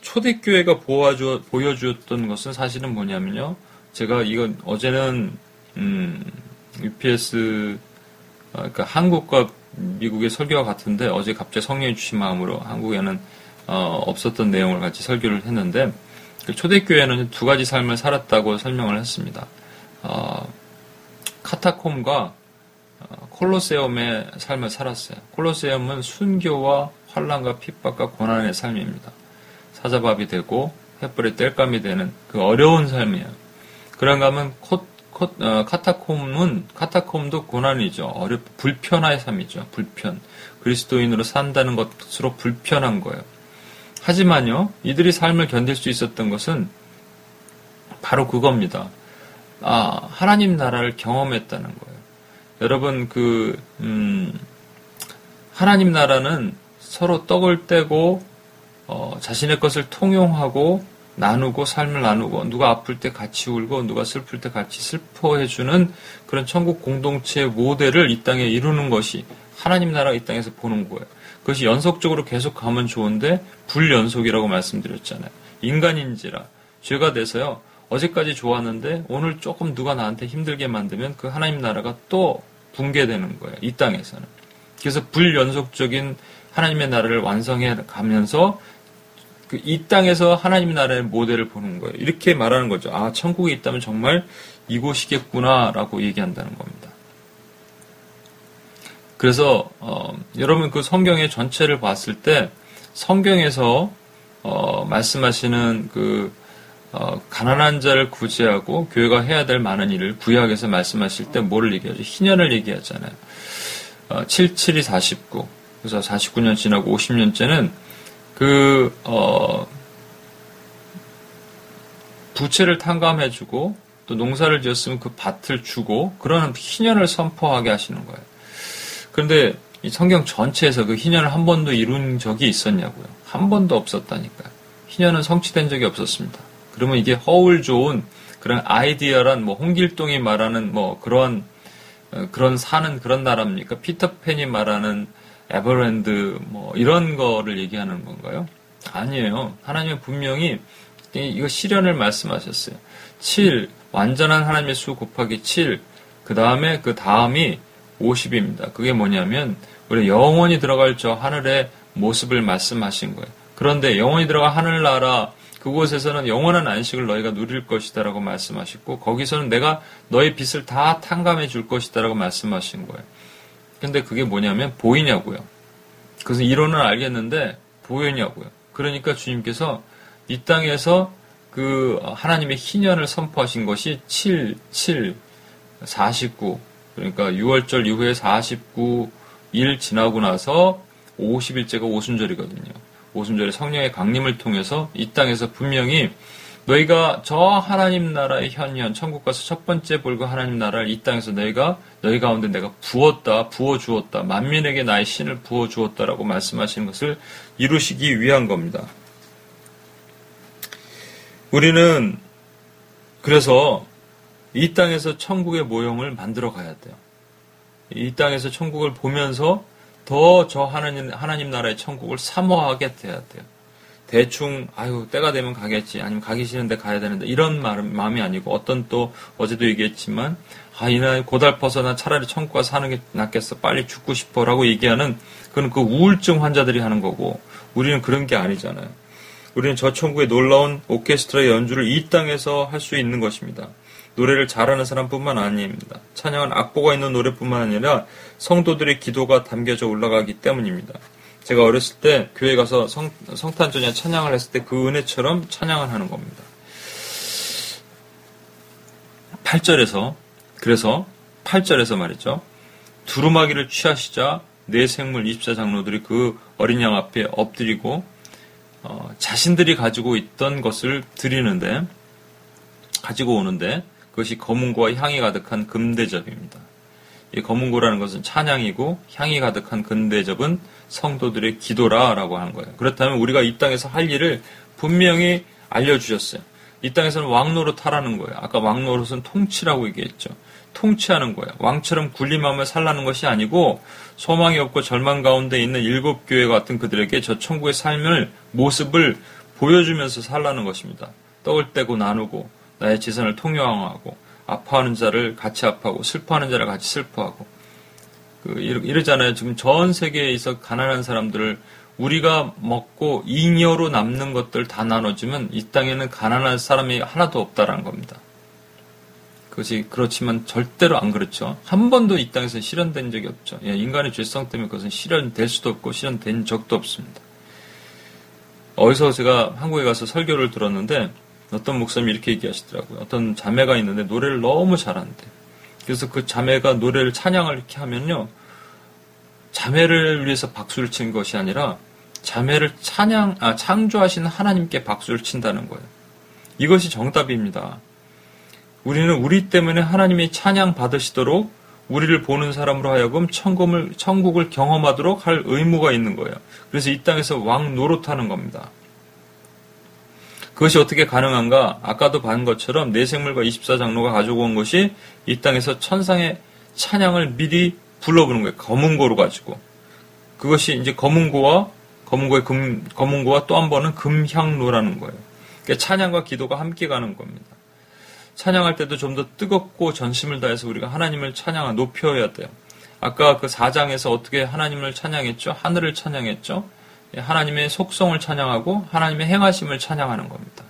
초대교회가 보아주, 보여주었던 것은 사실은 뭐냐면요. 제가 이건 어제는, 음, UPS, 어, 그러니까 한국과 미국의 설교와 같은데 어제 갑자기 성령이 주신 마음으로 한국에는 어, 없었던 내용을 같이 설교를 했는데 그 초대교회는 두 가지 삶을 살았다고 설명을 했습니다. 어, 카타콤과 어, 콜로세움의 삶을 살았어요. 콜로세움은 순교와 환란과 핍박과 고난의 삶입니다. 사자밥이 되고 횃불에 뗄감이 되는 그 어려운 삶이에요. 그런가 하면 코, 코, 어, 카타콤은 카타콤도 고난이죠. 어렵 불편한 삶이죠. 불편. 그리스도인으로 산다는 것으로 불편한 거예요. 하지만요, 이들이 삶을 견딜 수 있었던 것은 바로 그겁니다. 아, 하나님 나라를 경험했다는 거예요. 여러분, 그, 음, 하나님 나라는 서로 떡을 떼고 어, 자신의 것을 통용하고 나누고 삶을 나누고 누가 아플 때 같이 울고 누가 슬플 때 같이 슬퍼해주는 그런 천국 공동체 모델을 이 땅에 이루는 것이 하나님 나라 이 땅에서 보는 거예요. 그것이 연속적으로 계속 가면 좋은데 불연속이라고 말씀드렸잖아요. 인간인지라 죄가 돼서요. 어제까지 좋았는데 오늘 조금 누가 나한테 힘들게 만들면 그 하나님 나라가 또 붕괴되는 거예요. 이 땅에서는. 그래서 불연속적인 하나님의 나라를 완성해 가면서 그 이 땅에서 하나님 나라의 모델을 보는 거예요. 이렇게 말하는 거죠. 아, 천국에 있다면 정말 이곳이겠구나라고 얘기한다는 겁니다. 그래서 어, 여러분 그 성경의 전체를 봤을 때 성경에서 어, 말씀하시는 그 어, 가난한 자를 구제하고 교회가 해야 될 많은 일을 구약에서 말씀하실 때 뭐를 얘기하죠? 희년을 얘기하잖아요. 어, 77이 49. 그래서 49년 지나고 50년째는 그, 어, 부채를 탕감해주고 또 농사를 지었으면 그 밭을 주고 그런 희년을 선포하게 하시는 거예요. 그런데 이 성경 전체에서 그 희년을 한 번도 이룬 적이 있었냐고요. 한 번도 없었다니까요. 희년은 성취된 적이 없었습니다. 그러면 이게 허울 좋은 그런 아이디어란 뭐 홍길동이 말하는 뭐 그런 어, 그런 사는 그런 나라입니까? 피터팬이 말하는 에버랜드 뭐 이런 거를 얘기하는 건가요? 아니에요. 하나님은 분명히 이거 실현을 말씀하셨어요. 7 완전한 하나님의 수 곱하기 7 그 다음에 그 다음이 50입니다. 그게 뭐냐면 우리 영원히 들어갈 저 하늘의 모습을 말씀하신 거예요. 그런데 영원히 들어갈 하늘나라 그곳에서는 영원한 안식을 너희가 누릴 것이다라고 말씀하셨고 거기서는 내가 너의 빚을 다 탕감해 줄 것이다라고 말씀하신 거예요. 근데 그게 뭐냐면 보이냐고요. 그래서 이론은 알겠는데 보였냐고요. 그러니까 주님께서 이 땅에서 그 하나님의 희년을 선포하신 것이 7, 7, 49 그러니까 6월절 이후에 49일 지나고 나서 50일째가 오순절이거든요. 오순절에 성령의 강림을 통해서 이 땅에서 분명히 너희가 저 하나님 나라의 현현 천국 가서 첫 번째 볼고 하나님 나라를 이 땅에서 너희가 너희 가운데 내가 부었다 부어 주었다 만민에게 나의 신을 부어 주었다라고 말씀하시는 것을 이루시기 위한 겁니다. 우리는 그래서 이 땅에서 천국의 모형을 만들어 가야 돼요. 이 땅에서 천국을 보면서 더 저 하나님 하나님 나라의 천국을 사모하게 돼야 돼요. 대충 아유 때가 되면 가겠지 아니면 가기 싫은데 가야 되는데 이런 마음이 아니고 어떤 또 어제도 얘기했지만 아 이날 고달퍼서 나 차라리 천국 가서 사는 게 낫겠어 빨리 죽고 싶어라고 얘기하는 그건 그 우울증 환자들이 하는 거고 우리는 그런 게 아니잖아요. 우리는 저 천국의 놀라운 오케스트라의 연주를 이 땅에서 할 수 있는 것입니다. 노래를 잘하는 사람뿐만 아닙니다. 찬양은 악보가 있는 노래뿐만 아니라 성도들의 기도가 담겨져 올라가기 때문입니다. 제가 어렸을 때 교회 가서 성, 성탄절에 찬양을 했을 때 그 은혜처럼 찬양을 하는 겁니다. 8절에서 그래서 8절에서 말이죠. 두루마기를 취하시자 네 생물 24장로들이 그 어린 양 앞에 엎드리고 어, 자신들이 가지고 있던 것을 드리는데 가지고 오는데 그것이 검은고와 향이 가득한 금대접입니다. 이 검은고라는 것은 찬양이고 향이 가득한 금대접은 성도들의 기도라라고 하는 거예요. 그렇다면 우리가 이 땅에서 할 일을 분명히 알려주셨어요. 이 땅에서는 왕노릇 하라는 거예요. 아까 왕노릇은 통치라고 얘기했죠. 통치하는 거예요. 왕처럼 군림하며 살라는 것이 아니고 소망이 없고 절망 가운데 있는 일곱 교회 같은 그들에게 저 천국의 삶을 모습을 보여주면서 살라는 것입니다. 떡을 떼고 나누고 나의 재산을 통용하고 아파하는 자를 같이 아파하고 슬퍼하는 자를 같이 슬퍼하고 그 이러잖아요. 지금 전 세계에 있어 가난한 사람들을 우리가 먹고 잉여로 남는 것들 다 나눠주면 이 땅에는 가난한 사람이 하나도 없다라는 겁니다. 그것이 그렇지만 절대로 안 그렇죠. 한 번도 이 땅에서 실현된 적이 없죠. 예, 인간의 죄성 때문에 그것은 실현될 수도 없고 실현된 적도 없습니다. 어디서 제가 한국에 가서 설교를 들었는데 어떤 목사님이 이렇게 얘기하시더라고요. 어떤 자매가 있는데 노래를 너무 잘하는데 그래서 그 자매가 노래를 찬양을 이렇게 하면요. 자매를 위해서 박수를 친 것이 아니라 자매를 찬양, 아, 창조하신 하나님께 박수를 친다는 거예요. 이것이 정답입니다. 우리는 우리 때문에 하나님이 찬양 받으시도록 우리를 보는 사람으로 하여금 천국을, 천국을 경험하도록 할 의무가 있는 거예요. 그래서 이 땅에서 왕 노릇하는 겁니다. 그것이 어떻게 가능한가? 아까도 본 것처럼 내생물과 24장로가 가지고 온 것이 이 땅에서 천상의 찬양을 미리 불러보는 거예요. 검은 고로 가지고. 그것이 이제 검은 고와 검은 고의 금, 검은 고와 또 한 번은 금향로라는 거예요. 그러니까 찬양과 기도가 함께 가는 겁니다. 찬양할 때도 좀 더 뜨겁고 전심을 다해서 우리가 하나님을 찬양하 높여야 돼요. 아까 그 4장에서 어떻게 하나님을 찬양했죠? 하늘을 찬양했죠? 예, 하나님의 속성을 찬양하고 하나님의 행하심을 찬양하는 겁니다.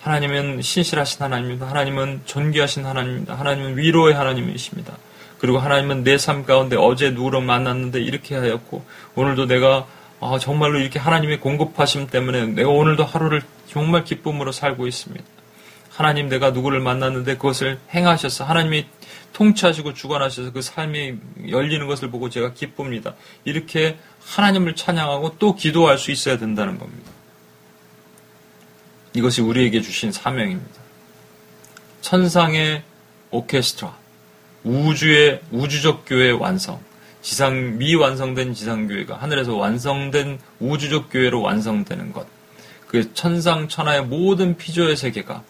하나님은 신실하신 하나님입니다. 하나님은 존귀하신 하나님입니다. 하나님은 위로의 하나님이십니다. 그리고 하나님은 내 삶 가운데 어제 누구를 만났는데 이렇게 하였고 오늘도 내가 아, 정말로 이렇게 하나님의 공급하심 때문에 내가 오늘도 하루를 정말 기쁨으로 살고 있습니다. 하나님 내가 누구를 만났는데 그것을 행하셔서 하나님이 통치하시고 주관하셔서 그 삶이 열리는 것을 보고 제가 기쁩니다. 이렇게 하나님을 찬양하고 또 기도할 수 있어야 된다는 겁니다. 이것이 우리에게 주신 사명입니다. 천상의 오케스트라, 우주의 우주적 교회 완성, 지상 미 완성된 지상 교회가 하늘에서 완성된 우주적 교회로 완성되는 것. 그 천상 천하의 모든 피조의 세계가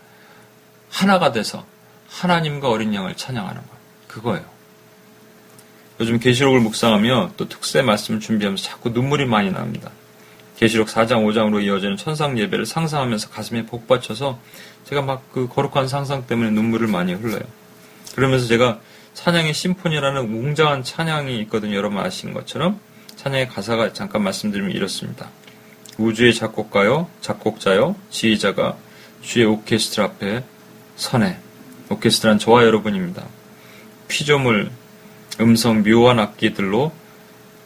하나가 돼서 하나님과 어린 양을 찬양하는 것. 그거예요. 요즘 계시록을 묵상하며 또 특세 말씀을 준비하면서 자꾸 눈물이 많이 납니다. 계시록 4장 5장으로 이어지는 천상 예배를 상상하면서 가슴에 복받쳐서 제가 막 그 거룩한 상상 때문에 눈물을 많이 흘러요. 그러면서 제가 찬양의 심포니라는 웅장한 찬양이 있거든요. 여러분 아시는 것처럼 찬양의 가사가 잠깐 말씀드리면 이렇습니다. 우주의 작곡가요, 작곡자요, 지휘자가 주의 오케스트라 앞에 선해. 오케스트라는 저와 여러분입니다. 피조물, 음성 묘한 악기들로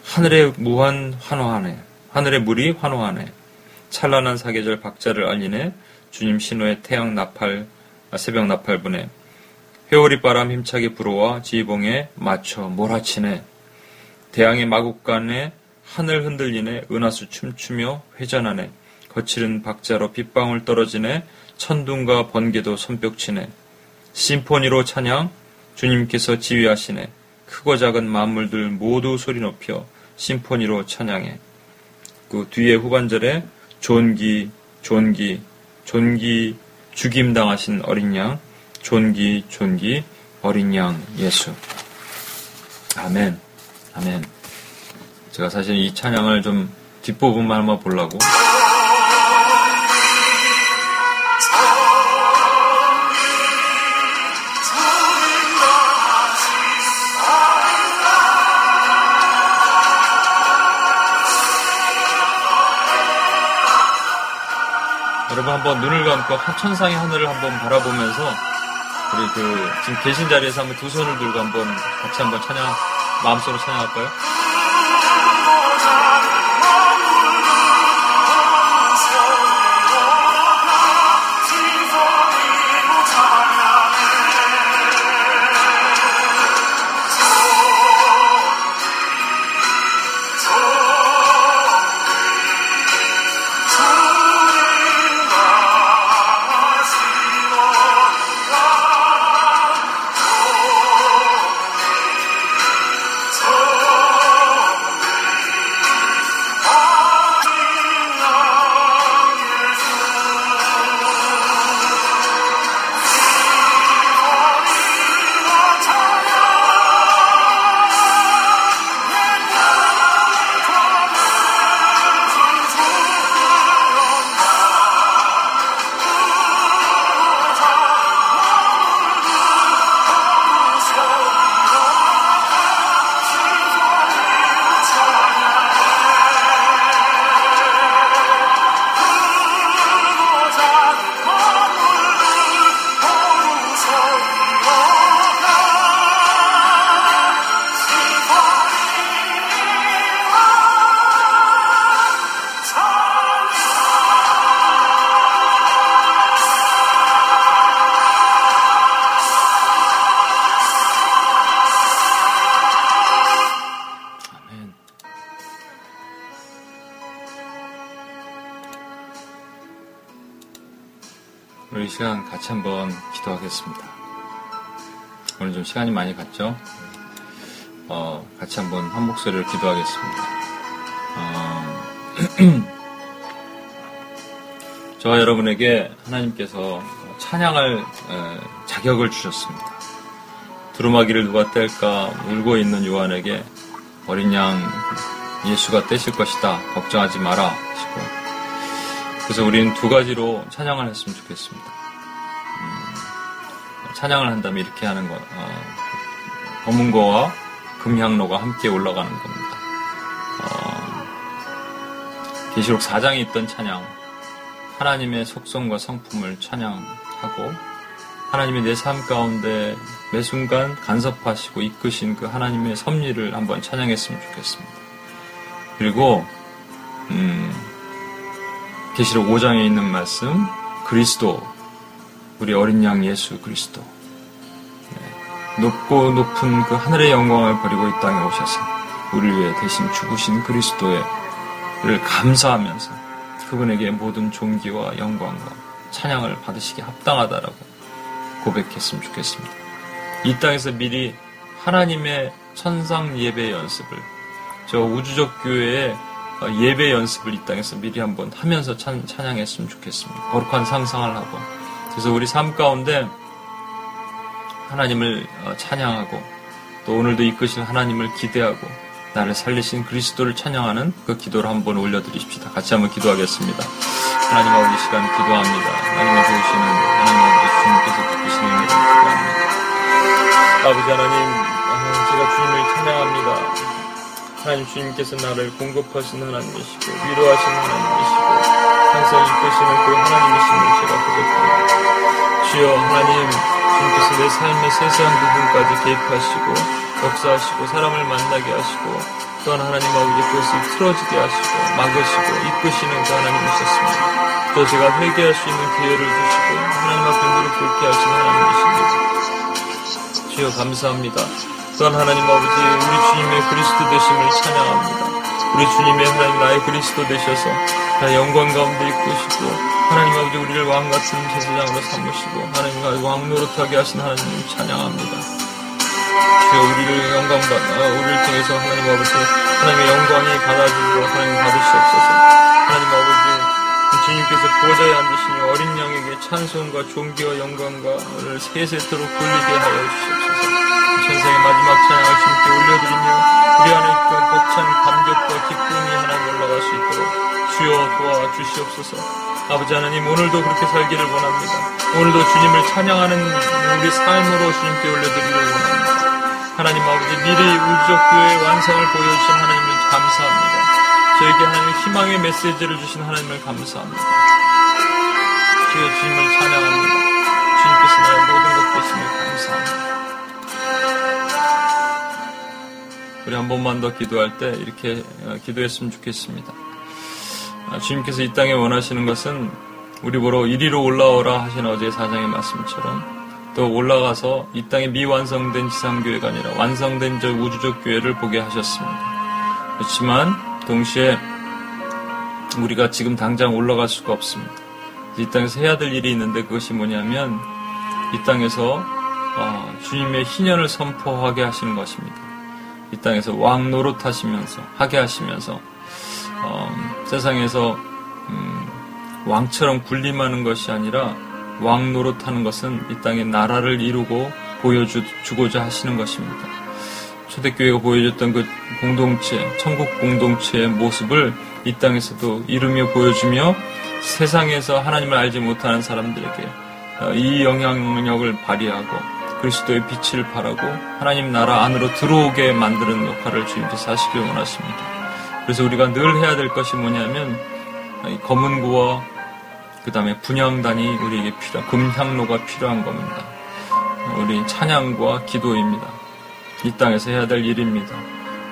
하늘의 무한 환호하네. 하늘의 물이 환호하네. 찬란한 사계절 박자를 알리네. 주님 신호의 태양 나팔, 아, 새벽 나팔분에 회오리 바람 힘차게 불어와 지봉에 맞춰 몰아치네. 대양의 마국간에 하늘 흔들리네. 은하수 춤추며 회전하네. 거칠은 박자로 빗방울 떨어지네. 천둥과 번개도 손뼉치네. 심포니로 찬양 주님께서 지휘하시네. 크고 작은 만물들 모두 소리 높여 심포니로 찬양해. 그 뒤에 후반절에 존기, 존기, 존기 죽임 당하신 어린 양, 존기, 존기 어린 양 예수. 아멘. 아멘. 제가 사실 이 찬양을 좀 뒷부분만 한번 보려고 여러분 한번 눈을 감고 천상의 하늘을 한번 바라보면서 우리 그 지금 계신 자리에서 한번 두 손을 들고 한번 같이 한번 찬양 마음속으로 찬양할까요? 하겠습니다. 오늘 좀 시간이 많이 갔죠? 어, 같이 한번 한 목소리를 기도하겠습니다. 어, 저와 여러분에게 하나님께서 찬양할 자격을 주셨습니다. 두루마기를 누가 뗄까 울고 있는 요한에게 어린 양 예수가 떼실 것이다. 걱정하지 마라. 그래서 우리는 두 가지로 찬양을 했으면 좋겠습니다. 음, 찬양을 한다면 이렇게 하는 것, 어, 검은 거와 금향로가 함께 올라가는 겁니다. 어, 계시록 4장에 있던 찬양, 하나님의 속성과 성품을 찬양하고 하나님의 내 삶 가운데 매 순간 간섭하시고 이끄신 그 하나님의 섭리를 한번 찬양했으면 좋겠습니다. 그리고 음, 계시록 5장에 있는 말씀 그리스도 우리 어린 양 예수 그리스도 네. 높고 높은 그 하늘의 영광을 버리고 이 땅에 오셔서 우리를 위해 대신 죽으신 그리스도를 감사하면서 그분에게 모든 존귀와 영광과 찬양을 받으시기 합당하다라고 고백했으면 좋겠습니다. 이 땅에서 미리 하나님의 천상 예배 연습을 저 우주적 교회의 어, 예배 연습을 이 땅에서 미리 한번 하면서 찬, 찬양했으면 좋겠습니다. 거룩한 상상을 하고. 그래서 우리 삶 가운데 하나님을 어, 찬양하고 또 오늘도 이끄실 하나님을 기대하고 나를 살리신 그리스도를 찬양하는 그 기도를 한번 올려드리십시다. 같이 한번 기도하겠습니다. 하나님 아버지 시간 기도합니다. 하나님을 도우시는 하나님 아버지 주님께서 듣기시는 은혜를 기도합니다. 아버지 하나님, 아, 제가 주님을 찬양합니다. 하나님 주님께서 나를 공급하신 하나님이시고 위로하신 하나님이시고 항상 이끄시는 그 하나님이심을 제가 고백합니다. 주여 하나님 주님께서 내 삶의 세세한 부분까지 개입하시고 역사하시고 사람을 만나게 하시고 또한 하나님 아버지 그것을 틀어지게 하시고 막으시고 이끄시는 그 하나님이셨습니다. 또 제가 회개할 수 있는 기회를 주시고 하나님 앞에 무릎 꿇게 하시는 하나님이십니다. 주여 감사합니다. 또한 하나님 아버지 우리 주님의 그리스도 되심을 찬양합니다. 우리 주님의 하나님 나의 그리스도 되셔서 나 영광 가운데 이끄시고 하나님 아버지 우리를 왕 같은 제사장으로 삼으시고 하나님과 왕 노릇하게 하신 하나님을 찬양합니다. 주여 우리를 영광 받, 아, 우리를 통해서 하나님 아버지 하나님의 영광이 받아지고 하나님 받으시옵소서. 하나님 아버지 주님께서 보좌에 앉으시니 어린 양 찬송과 존귀와 영광과를 세세토록 돌리게 하여 주시옵소서. 천상의 마지막 찬양을 주님께 올려드리며 우리 안에 그 벅찬 감격과 기쁨이 하나님 올라갈 수 있도록 주여 도와 주시옵소서. 아버지 하나님 오늘도 그렇게 살기를 원합니다. 오늘도 주님을 찬양하는 우리 삶으로 주님께 올려드리기를 원합니다. 하나님 아버지 미래의 우주적 교회의 완성을 보여주신 하나님을 감사합니다. 저에게 하나님 희망의 메시지를 주신 하나님을 감사합니다. 주여 주님을 찬양합니다. 주님께서 나의 모든 것 되심을 감사합니다. 우리 한 번만 더 기도할 때 이렇게 어, 기도했으면 좋겠습니다. 아, 주님께서 이 땅에 원하시는 것은 우리 보러 이리로 올라오라 하신 어제 사장의 말씀처럼 또 올라가서 이 땅에 미완성된 지상교회가 아니라 완성된 저 우주적 교회를 보게 하셨습니다. 그렇지만 동시에 우리가 지금 당장 올라갈 수가 없습니다. 이 땅에서 해야 될 일이 있는데 그것이 뭐냐면 이 땅에서 어, 주님의 희년을 선포하게 하시는 것입니다. 이 땅에서 왕 노릇하시면서 하게 하시면서 어, 세상에서 음, 왕처럼 군림하는 것이 아니라 왕 노릇하는 것은 이 땅에 나라를 이루고 보여주고자 하시는 것입니다. 초대교회가 보여줬던 그 공동체, 천국 공동체의 모습을 이 땅에서도 이루며 보여주며 세상에서 하나님을 알지 못하는 사람들에게 어, 이 영향력을 발휘하고 그리스도의 빛을 발하고 하나님 나라 안으로 들어오게 만드는 역할을 주님께서 하시길 원하십니다. 그래서 우리가 늘 해야 될 것이 뭐냐면 검은 구와 그 다음에 분양단이 우리에게 필요한, 금향로가 필요한 겁니다. 우리 찬양과 기도입니다. 이 땅에서 해야 될 일입니다.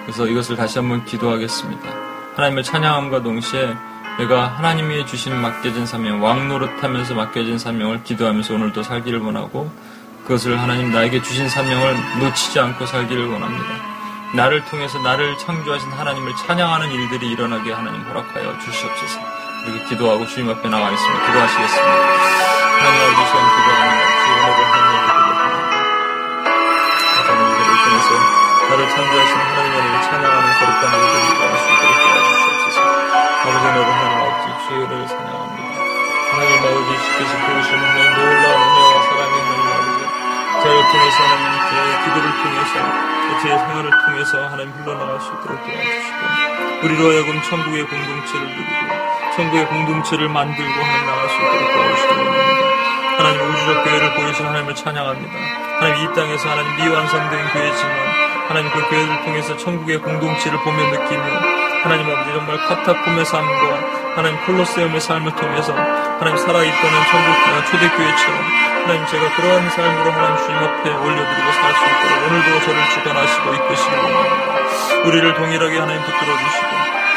그래서 이것을 다시 한번 기도하겠습니다. 하나님을 찬양함과 동시에 내가 하나님이 주신 맡겨진 사명, 왕 노릇하면서 맡겨진 사명을 기도하면서 오늘도 살기를 원하고 그것을 하나님 나에게 주신 사명을 놓치지 않고 살기를 원합니다. 나를 통해서 나를 창조하신 하나님을 찬양하는 일들이 일어나게 하나님 허락하여 주시옵소서. 이렇게 기도하고 주님 앞에 나가겠습니다. 기도하시겠습니다. 하나님 아버지 시간 주의 오늘을 하나님을 기도합니다. 하나님 우리를 통해서 나를 창조하신 하나님의 이름을 찬양하는 거룩한 우리들이 일어날 수 있도록. 아버지 너를 하나님 아버지 주의 은혜를 찬양합니다. 하나님 아버지 주께서 보여주시는 하나님 놀라운 은혜와 사랑의 하나님 아버지 저를 통해서 하나님 제 기도를 통해서 제 생활을 통해서 하나님 흘러나갈 수 있도록 도와주시고 우리로 하여금 천국의 공동체를 누리고 천국의 공동체를 만들고 하나님 나갈 수 있도록 도와주시기 원합니다. 하나님 우주적 교회를 보여주신 하나님을 찬양합니다. 하나님 이 땅에서 하나님 미완성된 교회지만 하나님 그 교회를 통해서 천국의 공동체를 보며 느끼며 하나님 아버지 정말 카타콤의 삶과 하나님 콜로세움의 삶을 통해서 하나님 살아있다는 천국 초대교회처럼 하나님 제가 그러한 삶으로 하나님 주님 앞에 올려드리고 살 수 있도록 오늘도 저를 주관하시고 이끄시기 원합니다. 우리를 동일하게 하나님 붙들어 주시고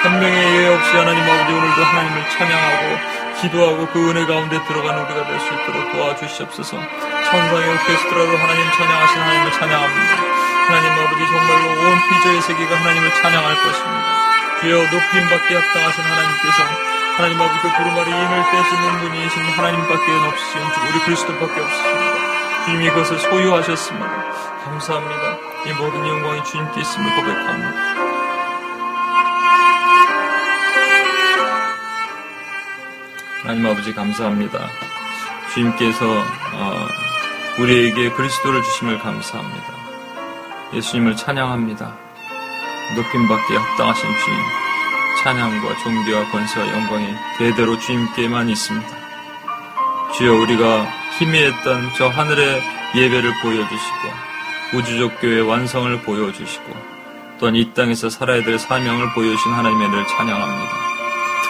한 명의 예외 없이 하나님 아버지 오늘도 하나님을 찬양하고 기도하고 그 은혜 가운데 들어가는 우리가 될 수 있도록 도와주시옵소서. 천상의 오케스트라로 하나님 찬양하신 하나님을 찬양합니다. 하나님 아버지 정말로 온 피조의 세계가 하나님을 찬양할 것입니다. 주여 높임받게 합당하신 하나님께서 하나님 아버지 그 두루마리 인을 떼시는 분이신 하나님밖에 없으신 우리 그리스도밖에 없으십니다. 주님이 그것을 소유하셨습니다. 감사합니다. 이 모든 영광이 주님께 있음을 고백합니다. 하나님 아버지 감사합니다. 주님께서 어, 우리에게 그리스도를 주심을 감사합니다. 예수님을 찬양합니다. 높임받기에 합당하신 주님, 찬양과 존귀와 권세와 영광이 대대로 주님께만 있습니다. 주여 우리가 희미했던 저 하늘의 예배를 보여주시고 우주적 교회 완성을 보여주시고 또한 이 땅에서 살아야 될 사명을 보여주신 하나님의 늘 찬양합니다.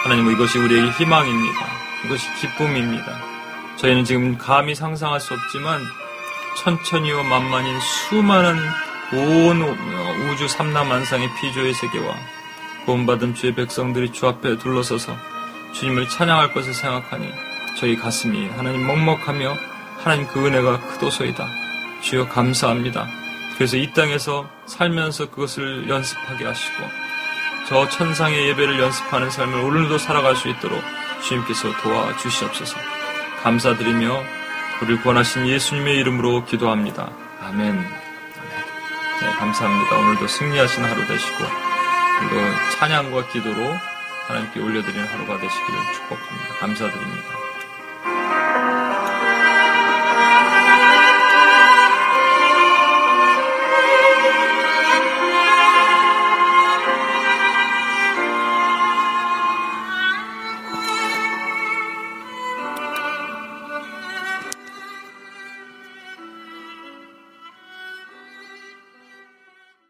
하나님 이것이 우리에게 희망입니다. 이것이 기쁨입니다. 저희는 지금 감히 상상할 수 없지만 천천히와 만만인 수많은 온 우주 삼라만상의 피조의 세계와 구원받은 주의 백성들이 주 앞에 둘러서서 주님을 찬양할 것을 생각하니 저희 가슴이 하나님 먹먹하며 하나님 그 은혜가 크도소이다. 주여 감사합니다. 그래서 이 땅에서 살면서 그것을 연습하게 하시고 저 천상의 예배를 연습하는 삶을 오늘도 살아갈 수 있도록 주님께서 도와주시옵소서. 감사드리며 우리를 구원하신 예수님의 이름으로 기도합니다. 아멘. 네, 감사합니다. 오늘도 승리하신 하루 되시고 오늘도 찬양과 기도로 하나님께 올려드리는 하루가 되시기를 축복합니다. 감사드립니다.